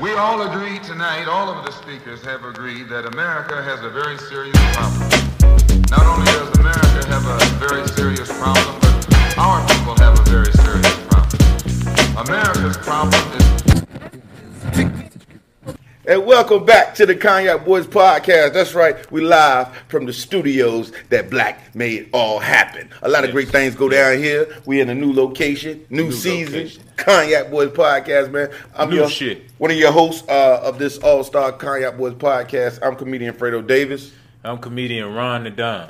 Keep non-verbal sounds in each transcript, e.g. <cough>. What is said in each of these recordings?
We all agree tonight, all of the speakers have agreed that America has a very serious problem. Not only does America have a very serious problem, but our people have a very serious problem. America's problem is And welcome back to the Cognac Boys podcast. That's right, we live from the studios that Black made all happen. A lot of great things go down here. We in a new location, new, New season. location. Cognac Boys podcast, man. I'm New your, shit. one of your hosts uh, of this All Star Cognac Boys podcast. I'm comedian Fredo Davis. I'm comedian Ron the Don.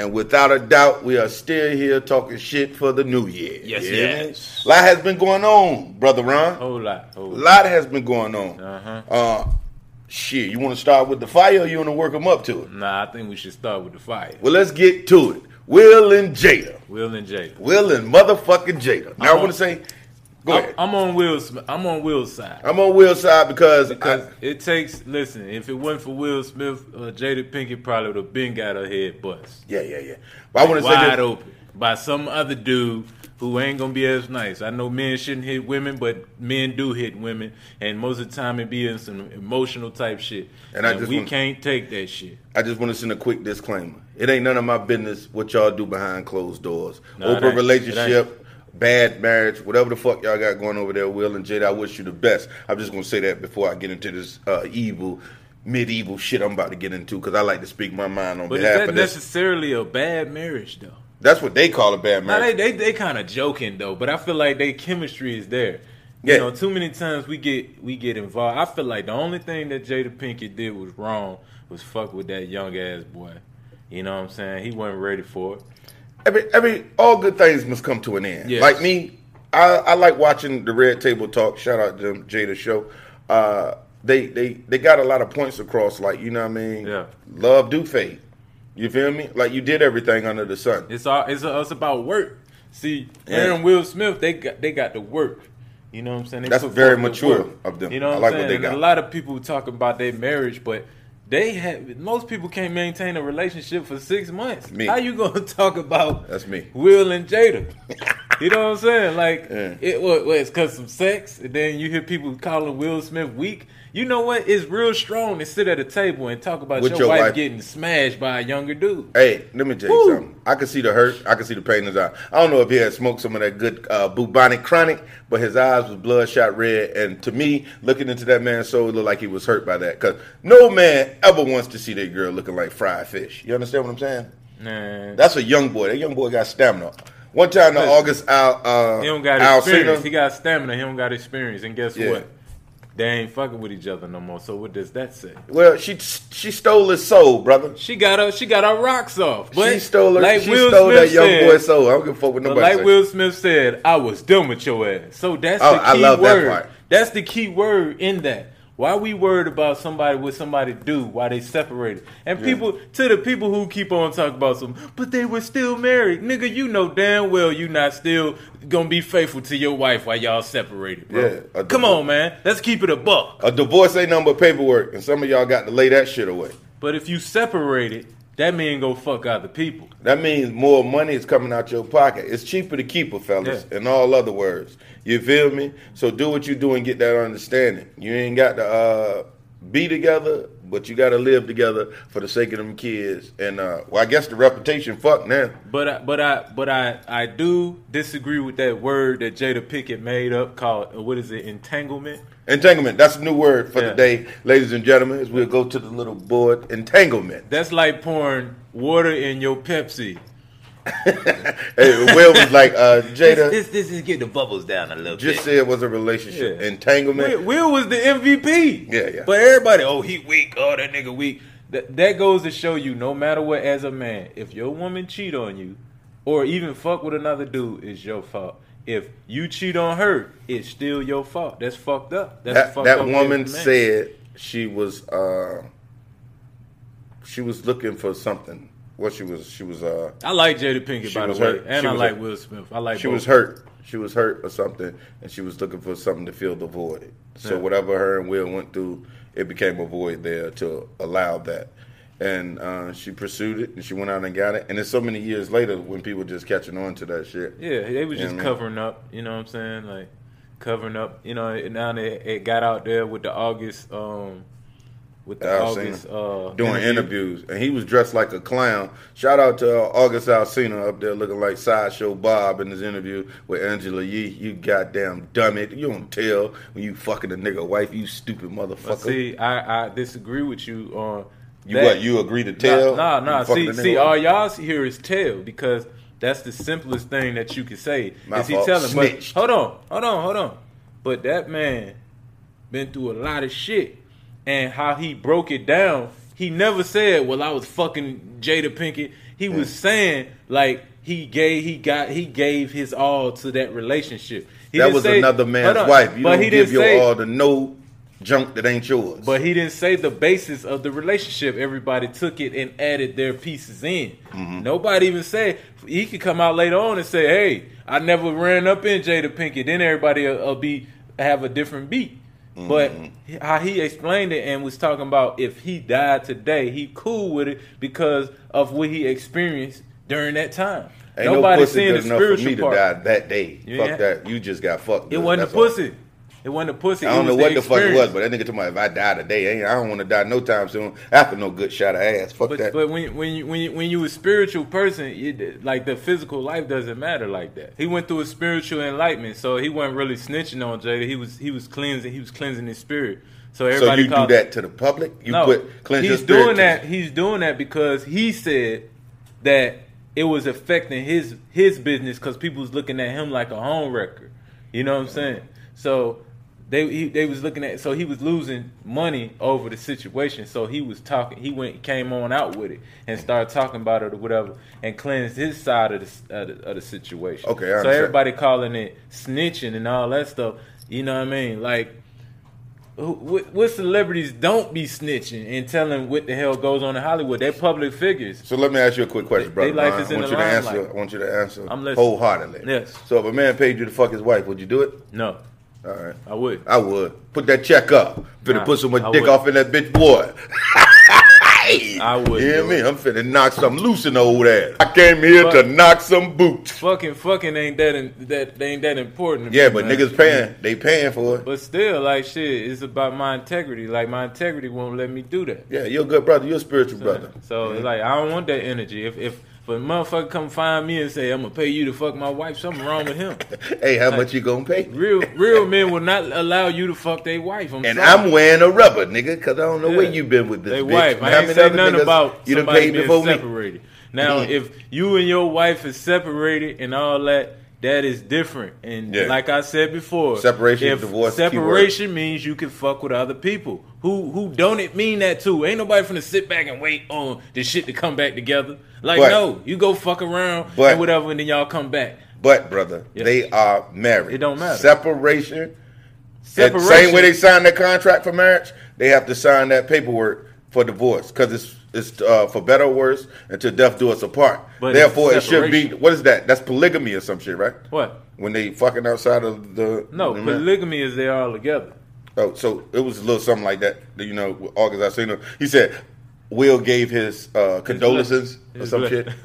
And without a doubt, we are still here talking shit for the new year. Yes, yes. A lot has been going on, brother Ron. Whole lot. Whole A lot. lot has been going on. Uh-huh. Uh, shit, you want to start with the fire or you want to work them up to it? Nah, I think we should start with the fire. Well, let's get to it. Will and Jada. Will and Jada. Will and motherfucking Jada. Now, I want to say, go I'm, ahead. I'm on Will's. I'm on Will's side. I'm on Will's side because, Because I- it takes, listen, if it wasn't for Will Smith, uh, Jada Pinkett probably would have been got her head bust. yeah, yeah, yeah. But I want to say Wide open by some other dude who ain't gonna be as nice. I know men shouldn't hit women, but men do hit women, and most of the time it be in some emotional type shit. And And, I just we want- can't take that shit. I just want to send a quick disclaimer. It ain't none of my business what y'all do behind closed doors. No, Open. Relationship, bad marriage, whatever the fuck y'all got going over there, Will and Jada, I wish you the best. I'm just going to say that before I get into this uh, evil, medieval shit I'm about to get into because I like to speak my mind on But is that of this. necessarily a bad marriage though? That's what they call a bad Now marriage. they they, they kind of joking though, but I feel like they chemistry is there. Yeah. You know, too many times we get we get involved. I feel like the only thing that Jada Pinkett did was wrong was fuck with that young ass boy. You know what I'm saying? He wasn't ready for it. Every every all good things must come to an end. Yes. Like me, I, I like watching the Red Table Talk. Shout out to them, Jada show. Uh, they they they got a lot of points across. Like you know what I mean. Yeah. Love do fade. You feel me? Like you did everything under the sun. It's all it's, it's about work. See, Yeah. Aaron Will Smith, they got they got the work. You know what I'm saying? They That's very mature of them. You know I what like I'm what saying? they And got. A lot of people talk about their marriage, but they have most people can't maintain a relationship for six months. Me. How you gonna <laughs> talk about That's me. Will and Jada? you know what I'm saying? Like <laughs> Yeah. it was it's cause some sex, and then you hear people calling Will Smith weak. You know what? It's real strong to sit at a table and talk about your, your wife, wife. getting smashed by a younger dude. Hey, let me tell you Woo. something. I can see the hurt. I can see the pain in his eye. I don't know if he had smoked some of that good uh, bubonic chronic, but his eyes was bloodshot red. And to me, looking into that man's soul, it looked like he was hurt by that. Because no man ever wants to see that girl looking like fried fish. You understand what I'm saying? Man, That's a young boy. That young boy got stamina. One time, the August Al, uh, He don't got experience. He got stamina. He don't got experience. And guess Yeah. what? They ain't fucking with each other no more. So what does that say? well, she she stole his soul, brother. She got her. She got her rocks off. But she stole her. Like she Will stole Smith that young said, boy's soul. I don't give a fuck but nobody like. Will Smith said, I was done with your ass. So that's Oh, the I key love that word. part. That's the key word in that. Why we worried about somebody what somebody do? Why they separated? And people to the people who keep on talking about some, but they were still married, nigga. You know damn well you not still gonna be faithful to your wife while y'all separated, bro. Yeah, Come on, man. Let's keep it a buck. A divorce ain't nothing but paperwork, and some of y'all got to lay that shit away. But if you separated, that mean go fuck other people. That means more money is coming out your pocket. It's cheaper to keep her, fellas, Yeah. in all other words. You feel me? So do what you do and get that understanding. You ain't got to uh, be together, but you got to live together for the sake of them kids. And uh, well, I guess the reputation fuck now. But I, but I but I I do disagree with that word that Jada Pinkett made up called uh, what is it entanglement. Entanglement. That's a new word for Yeah. the day, ladies and gentlemen. As we'll go to the little board. Entanglement. That's like pouring water in your Pepsi. Hey, Will was like, uh, Jada This, this is getting the bubbles down a little just bit. said it was a relationship. Yeah. Entanglement. Will, Will was the MVP. Yeah, yeah. But everybody, oh he weak, oh that nigga weak. That that goes to show you, no matter what, as a man, if your woman cheat on you, or even fuck with another dude, it's your fault. If you cheat on her, it's still your fault. That's fucked up. That's that fucked that up woman as a man. said she was uh she was looking for something. What she was she was uh I like Jada Pinkett by the way, hurt. and She I like hurt. Will Smith. I like she both. was hurt. She was hurt or something, and she was looking for something to fill the void. So Yeah. whatever her and Will went through, it became a void there to allow that. And uh, she pursued it, and she went out and got it. And it's so many years later when people just catching on to that shit. Yeah, they was Yeah, just covering up. You know what I'm saying? Like covering up. You know, and now they, it got out there with the August, um, with the Alsina. August uh, doing interview. interviews, and he was dressed like a clown. Shout out to uh, August Alsina up there looking like sideshow Bob in his interview with Angela Yee. You goddamn dummy! You don't tell when you fucking a nigga wife, you stupid But motherfucker. see, I, I disagree with you on you that. what? You agree to tell? Nah, nah. nah. See, see, all y'all hear is tell because that's the simplest thing that you can say. My is he fault. telling? But hold on, hold on, hold on. But that man been through a lot of shit, and how he broke it down. He never said, "Well, I was fucking Jada Pinkett." He was Mm. saying like he gave, he got, he gave his all to that relationship. He that was say- another man's on, wife. You but don't he give your say, all to no junk that ain't yours. but he didn't say the basis of the relationship. Everybody took it and added their pieces in. Mm-hmm. Nobody even said he could come out later on and say, "Hey, I never ran up in Jada Pinkett." Then everybody will, will be have a different beat. But Mm-hmm. how he explained it and was talking about if he died today, he cool with it because of what he experienced during that time. ain't Nobody no pussy seeing good enough for me to part. die that day. Yeah. Fuck that. You just got fucked. It wasn't That's the all. It wasn't a pussy. I don't know what the fuck it was, but that nigga told me if I die today, I don't want to die no time soon after no good shot of ass. Fuck But, that. but when when you, when you, when you a spiritual person, it, like the physical life doesn't matter like that. He went through a spiritual enlightenment, so he wasn't really snitching on Jada. He was he was cleansing he was cleansing his spirit. So so everybody you do that to the public? You no, put cleanse he's doing that. He's doing that because he said that it was affecting his his business because people was looking at him like a home wrecker. You know what I'm saying? So they he, they was looking at so he was losing money over the situation. So he was talking. He went came on out with it and started talking about it or whatever and cleansed his side of the of the, of the situation. Okay, so everybody calling it snitching and all that stuff. You know what I mean? Like who- what, what celebrities don't be snitching and telling what the hell goes on in Hollywood? They're public figures. So let me ask you a quick question, They- brother. they life is I want you to answer. limelight. I want you to answer I'm listening. wholeheartedly. Yes. So if a man paid you to fuck his wife, would you do it? No, All right. I would. I would. Put that check up. Finna Nah, put some I dick would. off in that bitch boy. <laughs> I would. You hear me? it. I'm finna knock some loose in the old ass. I came here to knock some boots. Fucking, fucking ain't that in, that they ain't that important. Yeah, me, but man. niggas paying. They paying for it. But still, like shit, it's about my integrity. Like my integrity won't let me do that. Yeah, you're a good brother. You're a spiritual brother. So it's like I don't want that energy. If if a motherfucker come find me and say I'm gonna pay you to fuck my wife, something wrong with him. <laughs> Hey, how much you gonna pay? Real real men will not allow you to fuck their wife. I'm And sorry. I'm wearing a rubber, nigga, because I don't know where Yeah. you been with this They bitch. wife. I ain't say nothing about you done somebody paid before me. separated. Now, Mhm. <laughs> if you and your wife is separated and all that, that is different. And Yeah. like I said before, Separation, divorce, separation means you can fuck with other people. Who who don't it mean that too? Ain't nobody finna sit back and wait on the shit to come back together. Like But- no, you go fuck around But- and whatever, and then y'all come back. But brother, Yeah. they are married. It don't matter. Separation. Separation. same way they sign their contract for marriage, they have to sign that paperwork for divorce because it's it's uh, for better or worse until death do us apart. But Therefore, it should be what is that? That's polygamy or some shit, right? What? When they fucking outside of the No, the polygamy is there all together. Oh, so it was a little something like that. You know, August I seen him. He said Will gave his uh, condolences or some ble- shit. <laughs>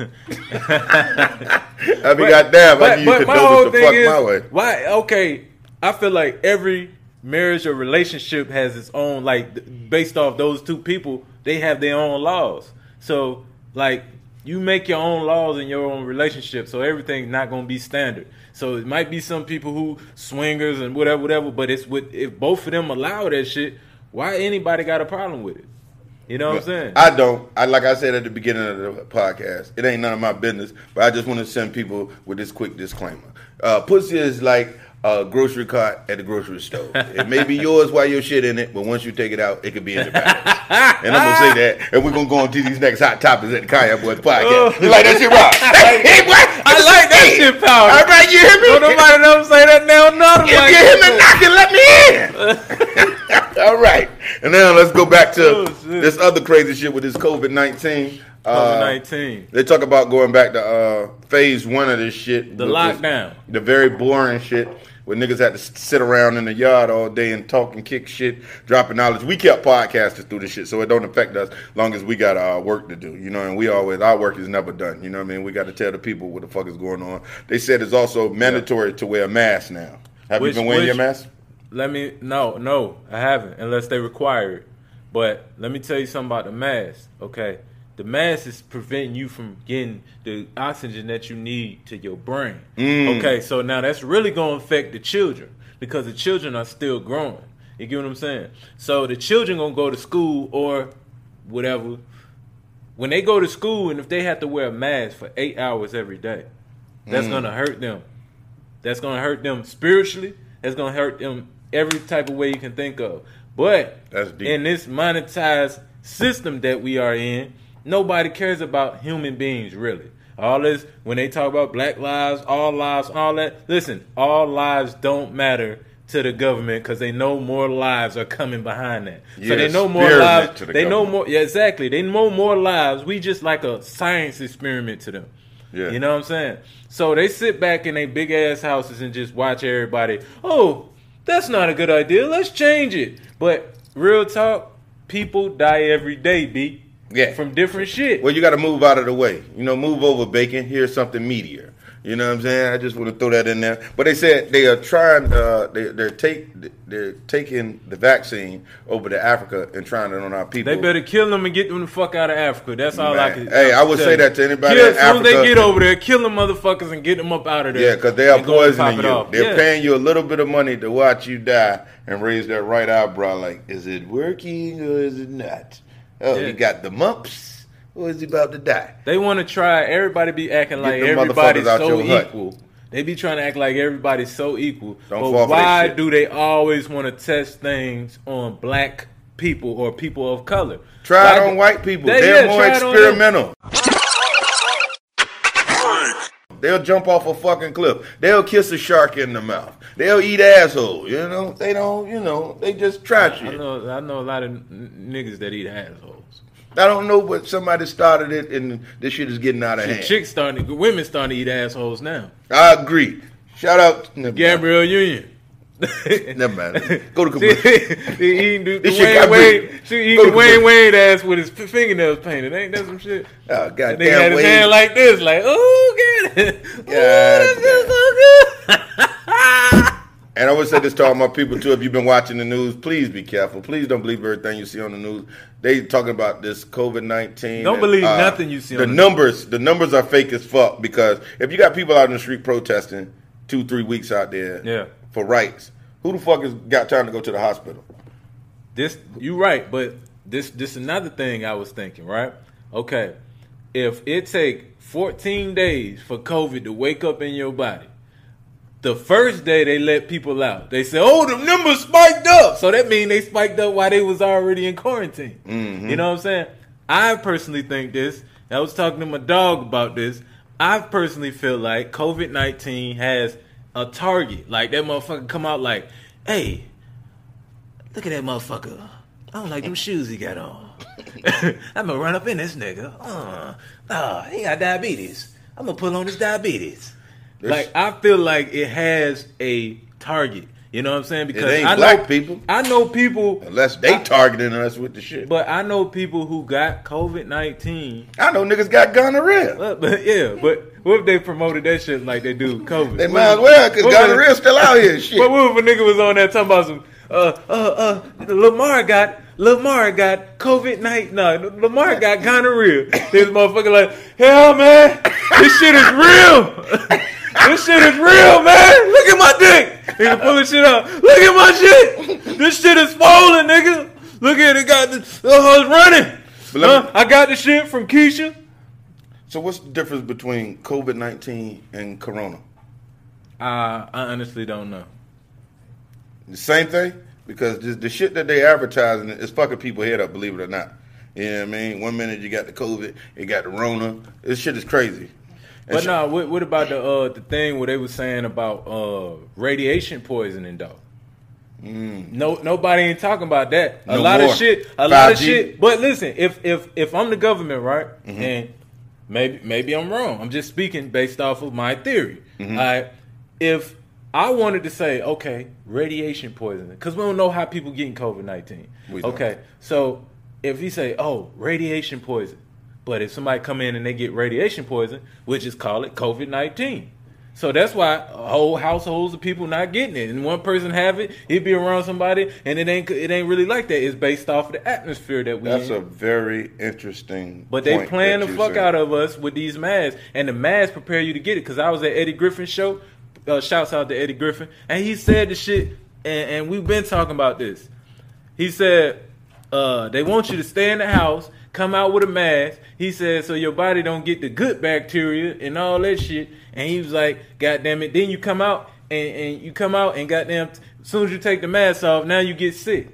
I mean, goddamn, I need but my whole condolences to fuck is my way. why? Okay, I feel like every marriage or relationship has its own like based off those two people, they have their own laws. So like you make your own laws in your own relationship, so everything's not gonna be standard. So it might be some people who swingers and whatever, whatever. But it's with if both of them allow that shit, why anybody got a problem with it? You know what I'm saying? I don't. I like I said at the beginning of the podcast. It ain't none of my business. But I just want to send people with this quick disclaimer. Uh, pussy is like a grocery cart at the grocery store. It may be <laughs> yours while your shit in it, but once you take it out, it could be in the bag. and I'm gonna say that. And we're gonna go on to these next hot topics at the Cognac Boys podcast. Oh. You like that shit, Rob? <laughs> hey, boy, I like that shit, power. All right, you hear me? Don't nobody never say that now. None If you hear me knocking, let me in. <laughs> All right. And now let's go back to Oh, this other crazy shit with this COVID 19. COVID Uh, nineteen. They talk about going back to uh, phase one of this shit. The lockdown. The very boring shit where niggas had to sit around in the yard all day and talk and kick shit, dropping knowledge. We kept podcasting through this shit, so it don't affect us long as we got our work to do. You know, and we always, our work is never done. You know what I mean? We got to tell the people what the fuck is going on. They said it's also mandatory to wear a mask now. Have Which- you been wearing which- your mask? Let me no, no, I haven't unless they require it. But let me tell you something about the mask. Okay, the mask is preventing you from getting the oxygen that you need to your brain. Mm. Okay, so now that's really going to affect the children because the children are still growing. You get what I'm saying? So the children gonna go to school or whatever. When they go to school and if they have to wear a mask for eight hours every day, that's gonna hurt them. That's gonna hurt them spiritually. That's gonna hurt them every type of way you can think of. But That's in this monetized system that we are in, nobody cares about human beings really. All this when they talk about black lives, all lives, all that. Listen, all lives don't matter to the government because they know more lives are coming behind that. so Yeah, they know more lives. to the They know more. Yeah, exactly. They know more lives. We just like a science experiment to them. Yeah. You know what I'm saying? So they sit back in their big ass houses and just watch everybody. Oh, that's not a good idea. Let's change it. But real talk, people die every day, B. Yeah. From different shit. Well, you got to move out of the way. You know, move over, bacon. Here's something meatier. You know what I'm saying? I just want to throw that in there. But they said they are trying. Uh, they, they're take they're taking the vaccine over to Africa and trying it on our people. They better kill them and get them the fuck out of Africa. That's all I Man. can. Hey, I would say you. that to anybody Kill, in soon as they get over there, kill them motherfuckers and get them up out of there. Yeah, because they are and go and poisoning you. They're Yeah. paying you a little bit of money to watch you die and raise that right eyebrow. Like, is it working or is it not? Oh, Yeah. he got the mumps, or is he about to die? They want to try. Everybody be acting like everybody's so hut. equal. They be trying to act like everybody's so equal. Don't but fall for that why do they always want to test things on black people or people of color? Try it on do- white people. They- They're yeah, more try it on them. experimental. They'll jump off a fucking cliff. They'll kiss a shark in the mouth. They'll eat asshole. You know, they don't. You know, they just try I know. I know a lot of n- niggas that eat assholes. I don't know, but somebody started it, and this shit is getting out of hand. Chicks starting, to, women starting to eat assholes now. I agree. Shout out. Gabrielle Union. Never mind. <laughs> Go to She, commercial. he eating the, Dwyane Wade. She eating the Wayne. Wade ass with his fingernails painted. Ain't that some shit? Oh, That nigga had goddamn his Wade. hand like this, like, oh, get it. <laughs> Ooh, God this is so good. <laughs> And I would say this to all my people too. If you've been watching the news, please be careful. Please don't believe everything you see on the news. They talking about this COVID nineteen. Don't believe uh, nothing you see on The the numbers, the numbers are fake as fuck. Because if you got people out in the street protesting, two, three weeks out there, Yeah. For rights, who the fuck has got time to go to the hospital? This you right, but this this another thing I was thinking, right? Okay. If it take 14 days for COVID to wake up in your body, the first day they let people out, they say, "Oh, the numbers spiked up." So that means they spiked up while they was already in quarantine. Mm-hmm. You know what I'm saying? I personally think this. I was talking to my dog about this. I personally feel like COVID 19 has a target. Like that motherfucker come out like, "Hey, Look at that motherfucker. I don't like them shoes he got on. <laughs> I'm gonna run up in this nigga. Uh, uh, he got diabetes. I'm gonna pull on his diabetes. This- like I feel like it has a target. You know what I'm saying? Because ain't I black know people. I know people, Unless they targeting us with the shit. but I know people who got COVID nineteen. I know niggas got gonorrhea. But, but yeah, but what if they promoted that shit like they do COVID? They What might as well, because gonorrhea still out here. <laughs> Shit. But what if a nigga was on there talking about some uh uh uh Lamar got Lamar got COVID night no Lamar got gonorrhea. This motherfucker like, hell man, this shit is real. <laughs> this shit is real, man. Look at my dick. Nigga pulling shit out. Look at my shit. This shit is swollen, nigga. Look at it got the uh, running. Huh? I got the shit from Keisha. So what's the difference between COVID nineteen and Corona? Uh, I honestly don't know. The same thing because the, the shit that they advertising is fucking people head up. Believe it or not. You know what I mean? One minute you got the COVID, you got the Rona. This shit is crazy. And But sh- no, what, what about the uh the thing where they were saying about uh radiation poisoning though? No, nobody ain't talking about that. A No lot more. of shit. A lot of shit. But listen, if if if I'm the government, right, Mm-hmm. and maybe maybe I'm wrong. I'm just speaking based off of my theory. Mm-hmm. Right, if I wanted to say, okay, radiation poisoning, because we don't know how people getting COVID nineteen. Okay, so if you say, oh, radiation poison, but if somebody come in and they get radiation poison, we'll just call it COVID nineteen. So that's why whole households of people not getting it, and one person have it, he'd be around somebody, and it ain't it ain't really like that. It's based off of the atmosphere that we. That's in. a very interesting. But they playing that the fuck said. out of us with these masks, and the masks prepare you to get it. Because I was at Eddie Griffin's show. Uh, shouts out to Eddie Griffin, and he said the shit, and, and we've been talking about this. He said uh, they want you to stay in the house, come out with a mask. He said so your body don't get the good bacteria and all that shit. And he was like, God damn it! Then you come out and, and you come out and goddamn, as soon as you take the mask off, now you get sick.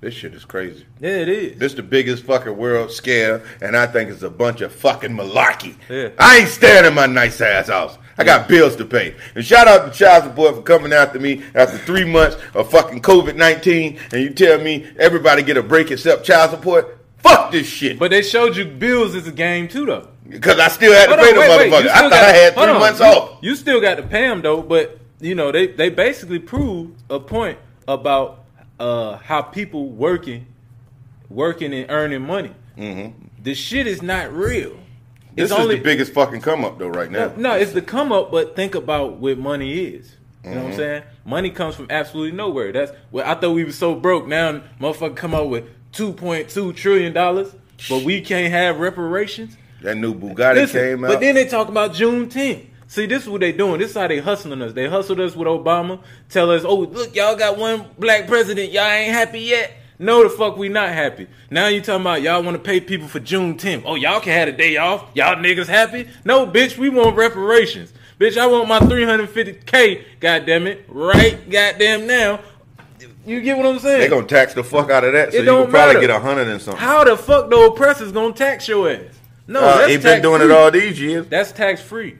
This shit is crazy. Yeah, it is. This the biggest fucking world scare, and I think it's a bunch of fucking malarkey. Yeah. I ain't staying in my nice ass house. I got bills to pay. And shout out to child support for coming after me after three months of fucking COVID nineteen, and you tell me everybody get a break except child support. Fuck this shit. But they showed you bills as a game too, though. Because I still had to pay the motherfucker. I thought I had three on. months You- off. You still got to pay them though, but you know they they basically proved a point about uh how people working, working and earning money. The shit is not real. Mm-hmm. This it's is only the biggest fucking come up though right now. no, it's the come up, but think about what money is. You know what Mm-hmm. I'm saying? Money comes from absolutely nowhere. That's well, I thought we were so broke. Now, motherfucker, come out with two point two trillion dollars, but we can't have reparations. That new Bugatti Listen, came out. But then they talk about Juneteenth. See, this is what they doing. This is how they hustling us. They hustled us with Obama. Tell us, oh, look, y'all got one black president. Y'all ain't happy yet. No, the fuck, we not happy. Now you talking about y'all want to pay people for Juneteenth. Oh, y'all can have a day off. Y'all niggas happy? No, bitch, we want reparations. Bitch, I want my 350K, goddamn it, right goddamn now. You get what I'm saying? they gonna tax the fuck out of that, so It you don't probably get a hundred and something. How the fuck the oppressors gonna tax your ass? No, uh, that's he been doing it all these years. That's tax free.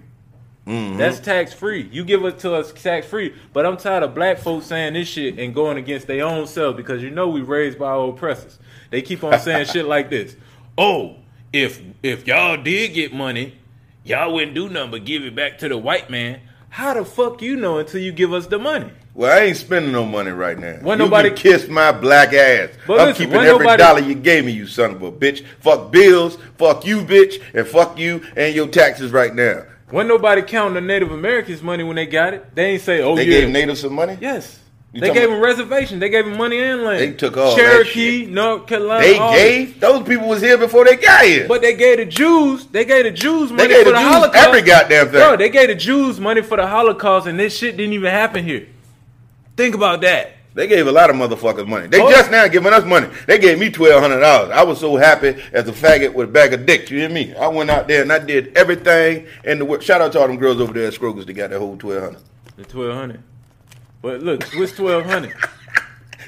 Mm-hmm. That's tax free. You give it to us tax free. But I'm tired of black folks saying this shit and going against their own self because you know we raised by our oppressors. They keep on saying <laughs> shit like this. Oh, if if y'all did get money, y'all wouldn't do nothing but give it back to the white man. How the fuck you know until you give us the money? Well, I ain't spending no money right now. When you nobody- kiss my black ass. But I'm listen, keeping every nobody- dollar you gave me, you son of a bitch. Fuck bills, fuck you, bitch, and fuck you and your taxes right now. When nobody counting the Native Americans' money when they got it, they ain't say, "Oh They yeah, gave natives some money. yes." You they gave them reservation. They gave them money and land. They took all that Cherokee. North Carolina. They that. gave those people was here before they got here. But they gave the Jews, they gave the Jews money for the the Holocaust. every goddamn thing. Bro, they gave the Jews money for the Holocaust, and this shit didn't even happen here. Think about that. They gave a lot of motherfuckers money. They Oh. just now giving us money. They gave me twelve hundred dollars. I was so happy as a faggot with a bag of dicks. You hear me? I went out there and I did everything in the world. Shout out to all them girls over there at Scroggers that got that whole twelve hundred. The twelve hundred. But look, what's twelve hundred? <laughs>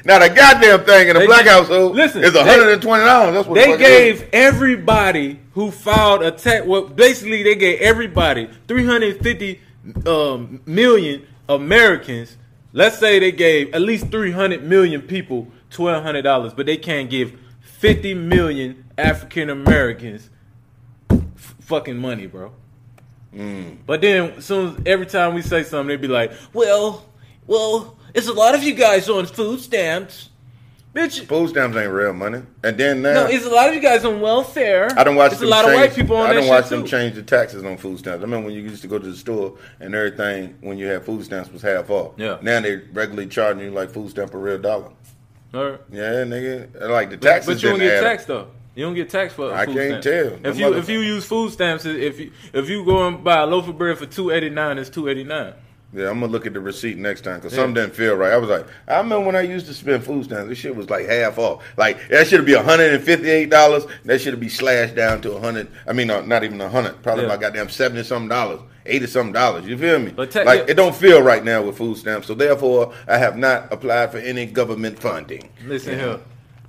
Now the goddamn thing in the They black household listen, is they- hundred and twenty dollars. That's what They it is. gave everybody who filed a tax. Well, basically, they gave everybody 350 um, million Americans. Let's say they gave at least 300 million people $1,200, but they can't give 50 million African Americans f- fucking money, bro. Mm. But then, soon every time we say something, they'd be like, "Well, well, it's a lot of you guys on food stamps, bitch." Food stamps ain't real money. And then now No, it's a lot of you guys on welfare. I don't watch It's them a lot change, of white people on I don't watch shit them too. change the taxes on food stamps. I remember when you used to go to the store and everything when you had food stamps was half off. Yeah. Now they regularly charging you like food stamp a real dollar. All right. Yeah, nigga. Like the But, taxes but you don't didn't get add up. taxed though. You don't get taxed for. I food can't stamps. tell. If The you if you use food stamps, if you if you go and buy a loaf of bread for two eighty nine, it's two eighty nine. Yeah, I'm gonna look at the receipt next time because Yeah. something didn't feel right. I was like, I remember when I used to spend food stamps. This shit was like half off. Like that should be 158 dollars. That should be slashed down to 100. I mean, uh, not even 100. Probably Yeah. about goddamn 70 something dollars, 80 something dollars. You feel me? Ta- like yeah. it don't feel right now with food stamps. So therefore, I have not applied for any government funding. Listen here,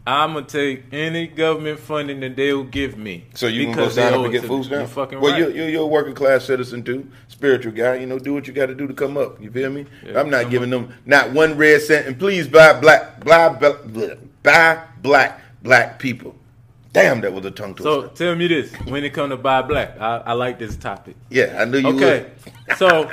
I'm gonna take any government funding that they'll give me. So you can go sign up and get food stamps? Well, right. you're, you're, you're a working class citizen too, spiritual guy. You know, do what you got to do to come up. You feel me? Yeah, I'm not giving them not one red cent. And please buy black, buy, buy, buy black, black people. Damn, that was a tongue twister. so tell me this: when it come to buy black, I, I like this topic. yeah, I knew you Okay, so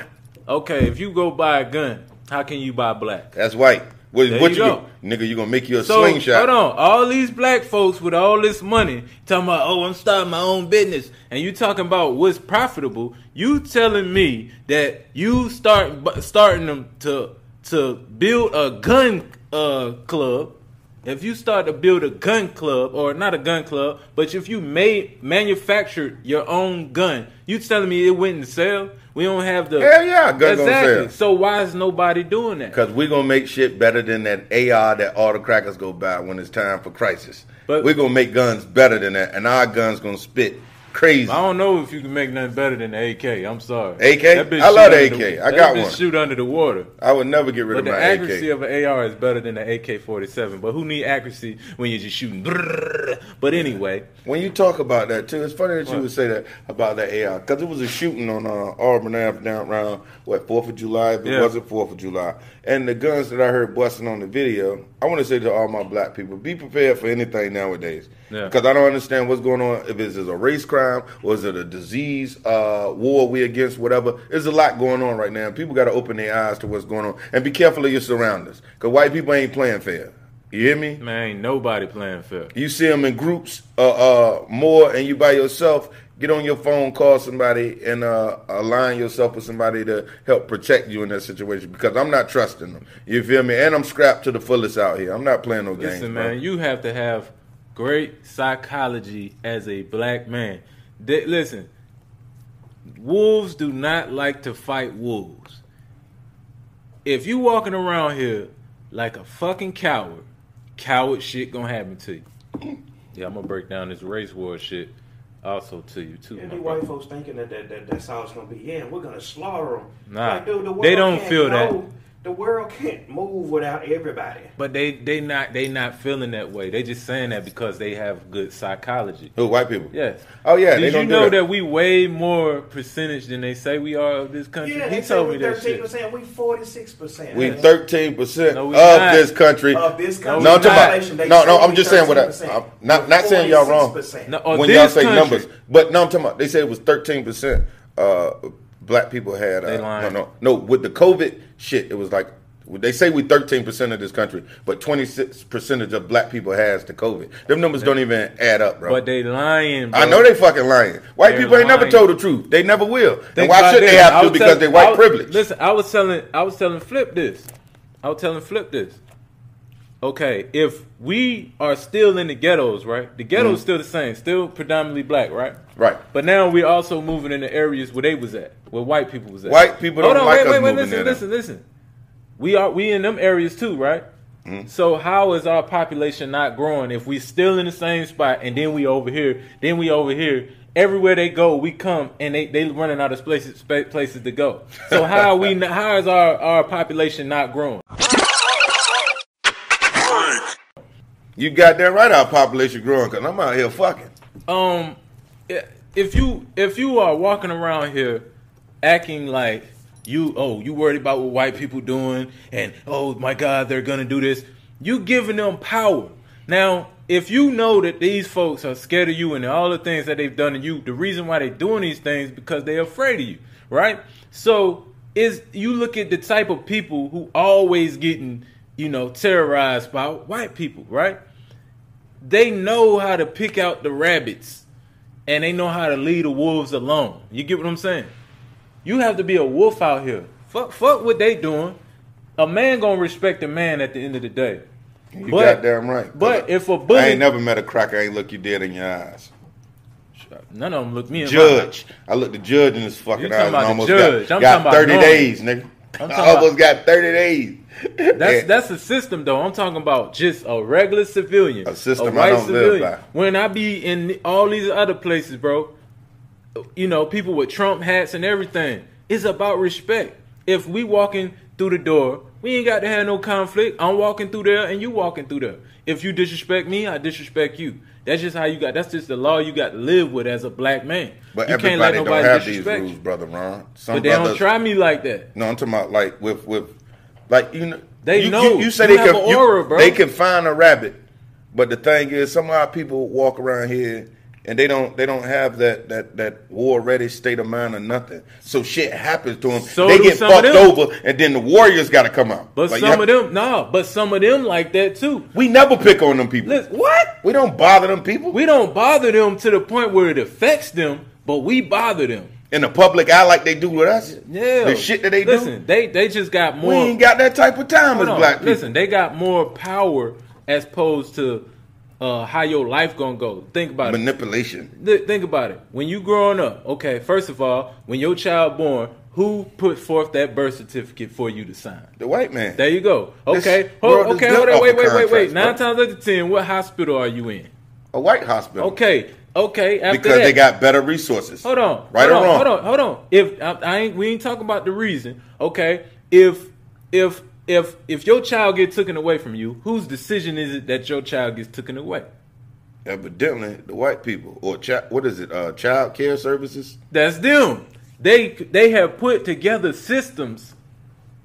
okay, if you go buy a gun, how can you buy black? That's white. What, There what you you go. do? Nigga, you gonna make you a So slingshot. hold on, all these black folks with all this money talking about, oh, I'm starting my own business, and you talking about what's profitable. You telling me that you start starting them to to build a gun uh, club. If you start to build a gun club, or not a gun club, but if you made manufactured your own gun, you telling me it wouldn't sell? We don't have the Hell yeah, gun exactly. sell. So why is nobody doing that? Cause we're gonna make shit better than that AR that all the crackers go buy when it's time for crisis. But- we're gonna make guns better than that, and our guns gonna spit crazy. I don't know if you can make nothing better than the AK. I'm sorry. AK? That bitch I love the AK. I got one. Shoot under the water. I would never get rid But of my AK. the accuracy of an AR is better than the AK-47. But who need accuracy when you're just shooting? But anyway, When you talk about that too, it's funny that you What? would say that about that AR because it was a shooting on uh, Auburn Ave down around what Fourth of July. If it Yeah. wasn't Fourth of July, and the guns that I heard busting on the video, I want to say to all my black people: be prepared for anything nowadays. Yeah. Because I don't understand what's going on. If it's is a race crime or is it a disease uh, war we against, whatever. There's a lot going on right now. People got to open their eyes to what's going on and be careful of your surroundings. Because white people ain't playing fair. You hear me? man, ain't nobody playing fair. You see them in groups uh, uh, more, and you by yourself. Get on your phone, call somebody, and uh, align yourself with somebody to help protect you in that situation. Because I'm not trusting them. You feel me? And I'm scrapped to the fullest out here. I'm not playing no games. Listen, bro. man, you have to have great psychology as a black man. They- listen, wolves do not like to fight wolves. If you walking around here like a fucking coward, coward shit gonna happen to you. Yeah, I'm gonna break down this race war shit also to you too. And my the brother. white folks thinking that, that, that that's how it's gonna be. Yeah, we're gonna slaughter them. Nah, dude, the they don't can't feel that. Go- The world can't move without everybody. But they they not they not feeling that way. They just saying that because they have good psychology. Who white people? Yes. Oh yeah, Did they you don't know do that. that. we way more percentage than they say we are of this country? Yeah, he they say told we me that thirteen shit. percent. We forty six percent. We 13 percent No, of not. this country. of this country. No, I'm talking population, about, they no, no. I'm just saying what I, I'm not not saying y'all wrong. No, when y'all say country. numbers, but no, I'm talking about. They said it was 13 percent. Uh, black people had. Uh, They no, lying. no, no. With the COVID shit, it was like they say we 13 percent of this country, but 26 percentage of black people has the COVID. Them numbers don't even add up, bro. But they lying. Bro. I know they fucking lying. White They're people ain't never told the truth. They never will. and why should they have to? Because tell- they're white privilege. Listen, I was telling I was telling Flip this. I was telling Flip this. Okay, if we are still in the ghettos, right? The ghetto's still the same, still predominantly black, right? Right. But now we're also moving in the areas where they was at, where white people was at. White people Hold don't on, like wait, us wait, wait, moving listen, listen, listen. We are we in them areas too, right? Mm-hmm. So how is our population not growing if we still in the same spot and then we over here, then we over here? Everywhere they go, we come and they they running out of places places to go. So how are we? <laughs> How is our our population not growing? You got that right. Our population growing because I'm out here fucking. um if you if you are walking around here acting like you oh you worried about what white people doing and oh my god they're gonna do this you giving them power now if you know that these folks are scared of you and all the things that they've done to you the reason why they're doing these things because they're afraid of you right so is you look at the type of people who always getting you know terrorized by white people right they know how to pick out the rabbits and they know how to leave the wolves alone. You get what I'm saying? You have to be a wolf out here. Fuck, fuck what they doing. A man gonna respect a man at the end of the day. You But- goddamn right. but if a I bully- I ain't never met a cracker ain't look you dead in your eyes. None of them look me in my Judge, I looked the judge in his fucking eyes and about the almost judge. got, I'm got talking about thirty normal. days, nigga. I'm I almost about- got thirty days. <laughs> That's And- that's a system though. I'm talking about just a regular civilian. A system white I don't live by. When I be in all these other places, bro, you know, people with Trump hats and everything. It's about respect. If we walking through the door, We ain't got to have no conflict. I'm walking through there and you walking through there. If you disrespect me, I disrespect you. That's just how you got. That's just the law you got to live with as a black man. But you everybody don't have these rules, brother Ron. Some But they brothers, don't try me like that. No, I'm talking about like with with like you know They you, know. you, you say You they can an you- they can find a rabbit, but the thing is, some of our people walk around here and they don't they don't have that that that war ready state of mind or nothing. So shit happens to them. So they get fucked over, and then the warriors got to come out. But Like, some have- of them, no. But some of them like that too. we never pick on them people. Listen, what? We don't bother them people. We don't bother them to the point where it affects them, but we bother them. In the public eye like they do with us. Yeah, the shit that they listen, do. they they just got more. We ain't got that type of time as on, black people. Listen, they got more power as opposed to uh, how your life gonna go. Think about it. Manipulation. Th- Think about it. When you growing up, okay. First of all, when your child born, who put forth that birth certificate for you to sign? The white man. There you go. Okay, hold, okay, hold on. Wait, wait, wait, wait. Nine bro. times out of ten, what hospital are you in? a white hospital. Okay, okay. After Because that, they got better resources. Hold on. Right hold or on, wrong? Hold on. Hold on. If I, I ain't, we ain't talking about the reason. Okay. If if if if your child gets taken away from you, whose decision is it that your child gets taken away? Evidently, the white people or chi- what is it? Uh, child care services. That's them. They they have put together systems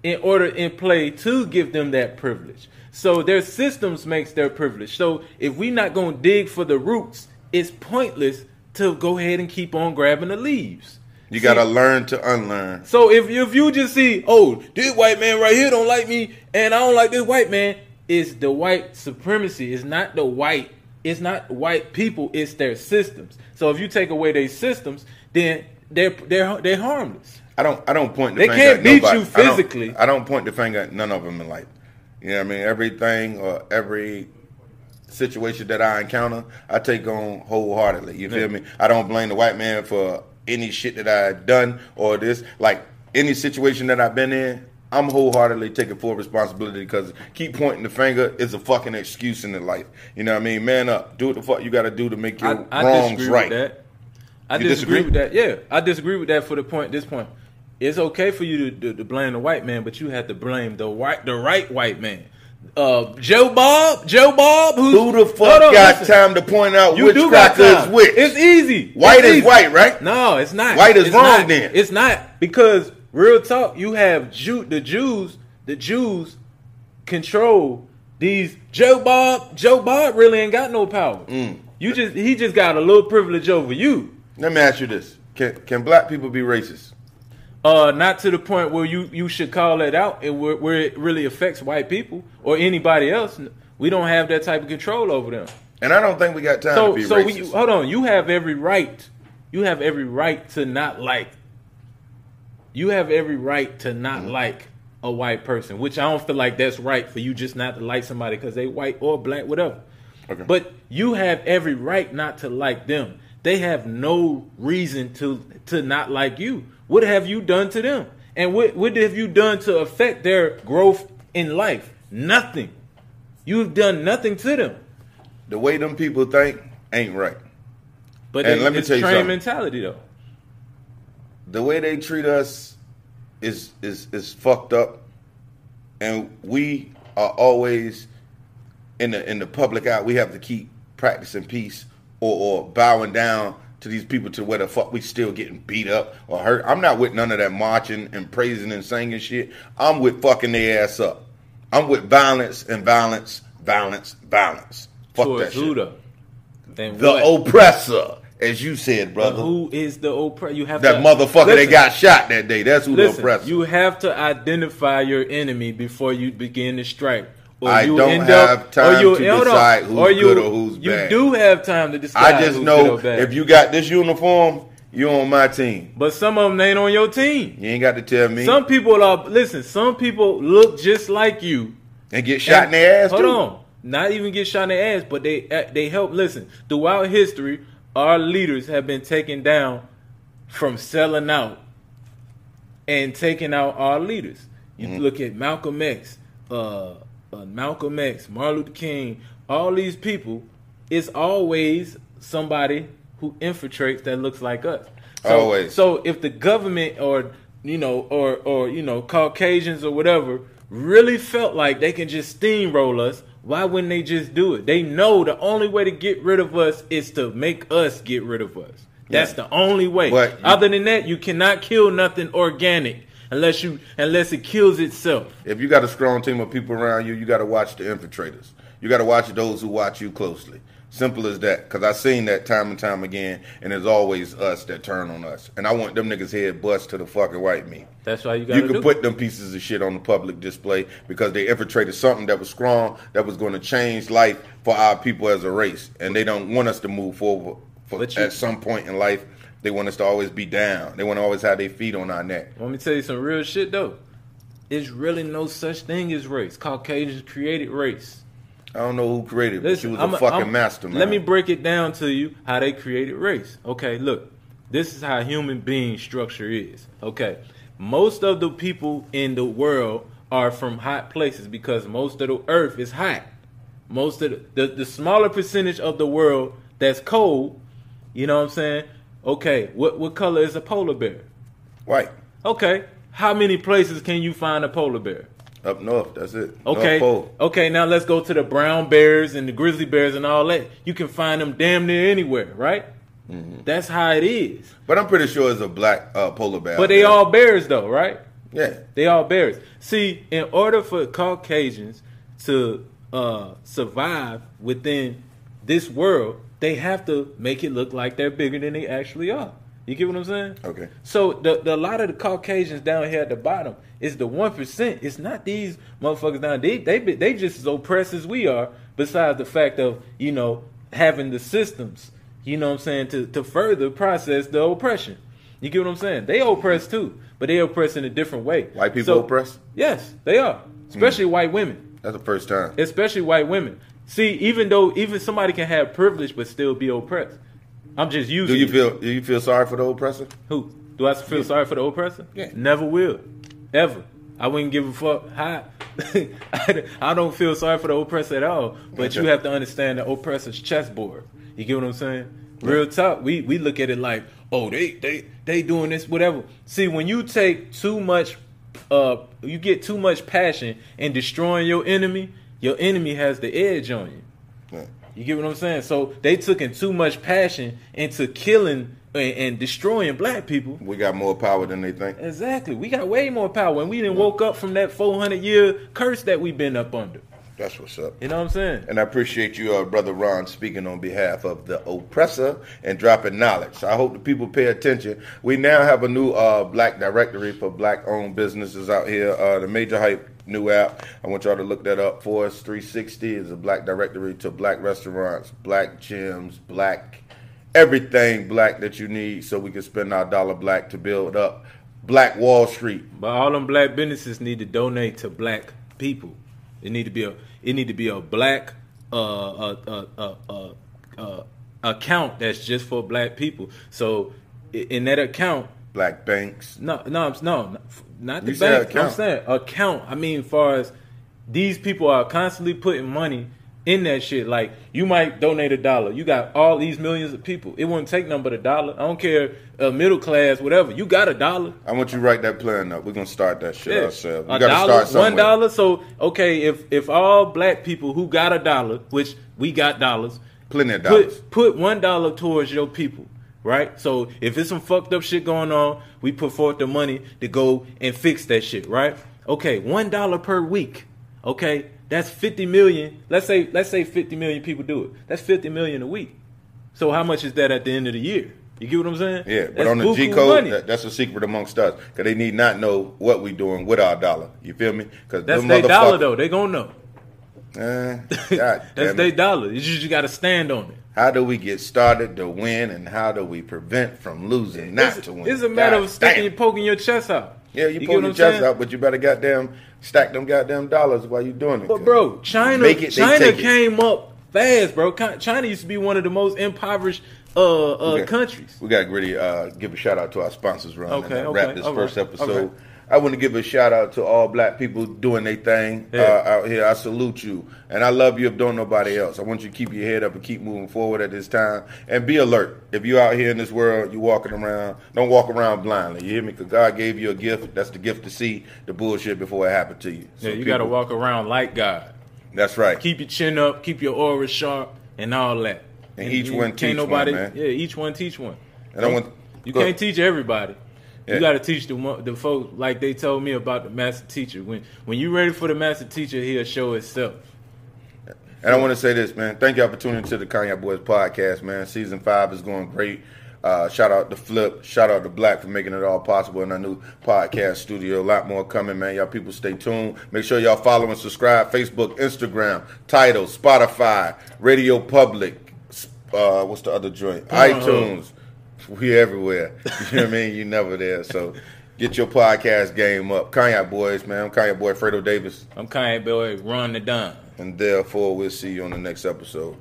in order in play to give them that privilege. So their systems makes their privilege. So if we not gonna dig for the roots, it's pointless to go ahead and keep on grabbing the leaves. You See, got to learn to unlearn. So if if you just see, oh, this white man right here don't like me, and I don't like this white man, it's the white supremacy. It's not the white. It's not white people. It's their systems. So if you take away their systems, then they're they're they're harmless. I don't. I don't point. The They finger can't at beat nobody. you I don't- physically. I don't, point the finger at none of them in life. You know what I mean? Everything or every situation that I encounter, I take on wholeheartedly. You feel me? I don't blame the white man for any shit that I've done or this. Like any situation that I've been in, I'm wholeheartedly taking full responsibility because keep pointing the finger is a fucking excuse in the life. You know what I mean? Man up. Do what the fuck you got to do to make your I, I wrongs disagree right. with that. I You disagree, disagree? with that. Yeah, I disagree with that for the point. This point, it's okay for you to, to, to blame the white man, but you have to blame the white, the right white man. Uh, Joe Bob, Joe Bob, who's, Who the fuck on, got listen. time to point out You which cracker is which? It's easy. White It's is easy. white, right? No, it's not. White is It's wrong not. then. It's not because real talk. You have Jew, the Jews. The Jews control these. Joe Bob. Joe Bob really ain't got no power. Mm. You just he just got a little privilege over you. Let me ask you this: Can can black people be racist? Uh, not to the point where you you should call it out and where, where it really affects white people or anybody else. We don't have that type of control over them. And I don't think we got time to So be so racist. we, hold on. You have every right. You have every right to not like. You have every right to not like a white person, which I don't feel like that's right for you just not to like somebody because they white or black, whatever. Okay. But you have every right not to like them. They have no reason to to not like you. What have you done to them? And what what have you done to affect their growth in life? Nothing. You've done nothing to them. the way them people think ain't right. But And let me it's tell you trained something. mentality though. The way they treat us is is is fucked up, and we are always in the in the public eye. We have to keep practicing peace or, or bowing down to these people to where the fuck we still getting beat up or hurt. I'm not with none of that marching and praising and singing shit. I'm with fucking their ass up. I'm with violence and violence, violence, violence. Fuck Towards that shit. The what? oppressor, as you said, But brother. who is the oppressor? You have that to, motherfucker that got shot that day. That's who the Listen, oppressor. you have to identify your enemy before you begin to strike. I you don't have up, time you, to decide who's or you, good or who's you bad. do have time to decide. I just who's know good or bad. if you got this uniform, you're on my team. but some of them ain't on your team. You ain't got to tell me Some people are listen. Some people look just like you. and get shot in their ass Hold too. on, not even get shot in their ass, but they uh, they help. Listen, throughout history, our leaders have been taken down from selling out and taking out our leaders. You Mm-hmm. look at Malcolm X, uh, uh, Malcolm X, Martin Luther King, all these people. It's always somebody who infiltrates that looks like us. So, Always. So if the government or you know or or you know Caucasians or whatever really felt like they can just steamroll us, why wouldn't they just do it? They know the only way to get rid of us is to make us get rid of us. That's Yeah. the only way. But Other than that, you cannot kill nothing organic unless you unless it kills itself. If you got a strong team of people around you, you got to watch the infiltrators. You got to watch those who watch you closely. Simple as that. Because I've seen that time and time again, and it's always us that turn on us. And I want them niggas head bust to the fucking white meat. That's why you got You can do. put them pieces of shit on the public display because they infiltrated something that was strong, that was going to change life for our people as a race, and they don't want us to move forward. For, you- at some point in life, they want us to always be down. They want to always have their feet on our neck. Let me tell you some real shit though. It's really no such thing as race. Caucasians created race. I don't know who created, it, but she was I'm a fucking I'm- mastermind. Let me break it down to you how they created race. Okay, look, this is how human being structure is. Okay, most of the people in the world are from hot places because most of the earth is hot. Most of the, the, the smaller percentage of the world that's cold, you know what I'm saying? Okay, what, what color is a polar bear? White Okay, how many places can you find a polar bear? up north. That's it. Okay. Okay, now let's go to the brown bears and the grizzly bears and all that. You can find them damn near anywhere, right? Mm-hmm. That's how it is. But I'm pretty sure it's a black uh, polar bear. But they all bears though, right? yeah. They all bears. See, in order for Caucasians to uh, survive within this world, they have to make it look like they're bigger than they actually are. You get what I'm saying? Okay. So the, the a lot of the Caucasians down here at the bottom is the one percent. It's not these motherfuckers down. They they they just as oppressed as we are. Besides the fact of you know having the systems, you know what I'm saying to to further process the oppression. You get what I'm saying? They oppress too, but they oppress in a different way. White people oppress? Yes, they are. Especially hmm. white women. That's the first time. Especially white women. See, even though even somebody can have privilege but still be oppressed. I'm just using. Do you feel? Do you feel sorry for the oppressor? Who? Do I feel sorry for the oppressor? Yeah. Never will. Ever. I wouldn't give a fuck. How? <laughs> I, don't feel sorry for the oppressor at all. But you have to understand the oppressor's chessboard. You get what I'm saying? Real talk. We we look at it like, oh, they they they doing this, whatever. See, when you take too much, uh, you get too much passion in destroying your enemy. Your enemy has the edge on you. Yeah. You get what I'm saying? So they took in too much passion into killing and, and destroying black people. We got more power than they think. Exactly. We got way more power. And we didn't woke up from that 400 year curse that we've been up under. That's what's up. You know what I'm saying? And I appreciate you, uh, brother Ron, speaking on behalf of the oppressor and dropping knowledge. So I hope the people pay attention. We now have a new uh, black directory for black-owned businesses out here. Uh, the Major Hype new app. I want y'all to look that up for us. 360 is a black directory to black restaurants, black gyms, black everything black that you need, so we can spend our dollar black to build up Black Wall Street. But all them black businesses need to donate to black people. It need to be a it need to be a black uh uh uh uh, uh, uh account that's just for black people. So in that account, Black banks. No, no, I'm- no, not the You said bank. account. I'm saying account. I mean, far as these people are constantly putting money in that shit. Like you might donate a dollar. You got all these millions of people. It wouldn't take nothing but a dollar. I don't care, uh, middle class, whatever. You got a dollar. I want you to write that plan up. We're gonna start that shit Yeah. ourselves. We A dollar, start somewhere. one dollar. So okay, if if all black people who got a dollar, which we got dollars, Plenty of dollars. put put one dollar towards your people, right? So if it's some fucked up shit going on, we put forth the money to go and fix that shit, right? Okay, one dollar per week. Okay, that's fifty million. Let's say let's say fifty million people do it. That's fifty million a week. So how much is that at the end of the year? You get what I'm saying? Yeah, but That's on the G code, that, that's a secret amongst us because they need not know what we doing with our dollar. You feel me? Because that's their dollar though. They gonna know. Uh, <laughs> That's their dollar. You just got to stand on it. How do we get started to win, and how do we prevent from losing not it's, to win? It's a matter God of sticking, damn. poking your chest out. Yeah, you, get pull your chest saying? out, but you better goddamn stack them goddamn dollars while you doing it. But bro, China, it, China take it. came up fast, bro. China used to be one of the most impoverished uh, uh, Okay. countries. We got really uh, give a shout out to our sponsors, Ron. Okay, and, okay, wrap this first right, episode. I want to give a shout out to all black people doing their thing Yeah. uh, out here. I salute you, and I love you if don't nobody else. I want you to keep your head up and keep moving forward at this time, and be alert. If you out here in this world, you walking around, don't walk around blindly. You hear me? Because God gave you a gift. That's the gift to see the bullshit before it happened to you. So Yeah, you got to walk around like God. That's right. Keep your chin up, keep your aura sharp, and all that. And each one teach one, nobody, man. Yeah, each one teach one. And I want You can't teach everybody. Yeah. You got to teach the the folks like they told me about the master teacher. When when you ready for the master teacher, he'll show itself. And I want to say this, man. Thank y'all for tuning to the Cognac Boys podcast, man. Season five is going great. Uh, shout out to Flip. Shout out to Black for making it all possible in our new podcast studio. A lot more coming, man. Y'all people stay tuned. Make sure y'all follow and subscribe. Facebook, Instagram, Tidal, Spotify, Radio Public. Uh, what's the other joint? iTunes we everywhere. You know what I mean? You never there. So get your podcast game up. Cognac Boys, man. I'm Cognac Boy Fredo Davis. I'm Cognac Boy Run the Don. And therefore, we'll see you on the next episode.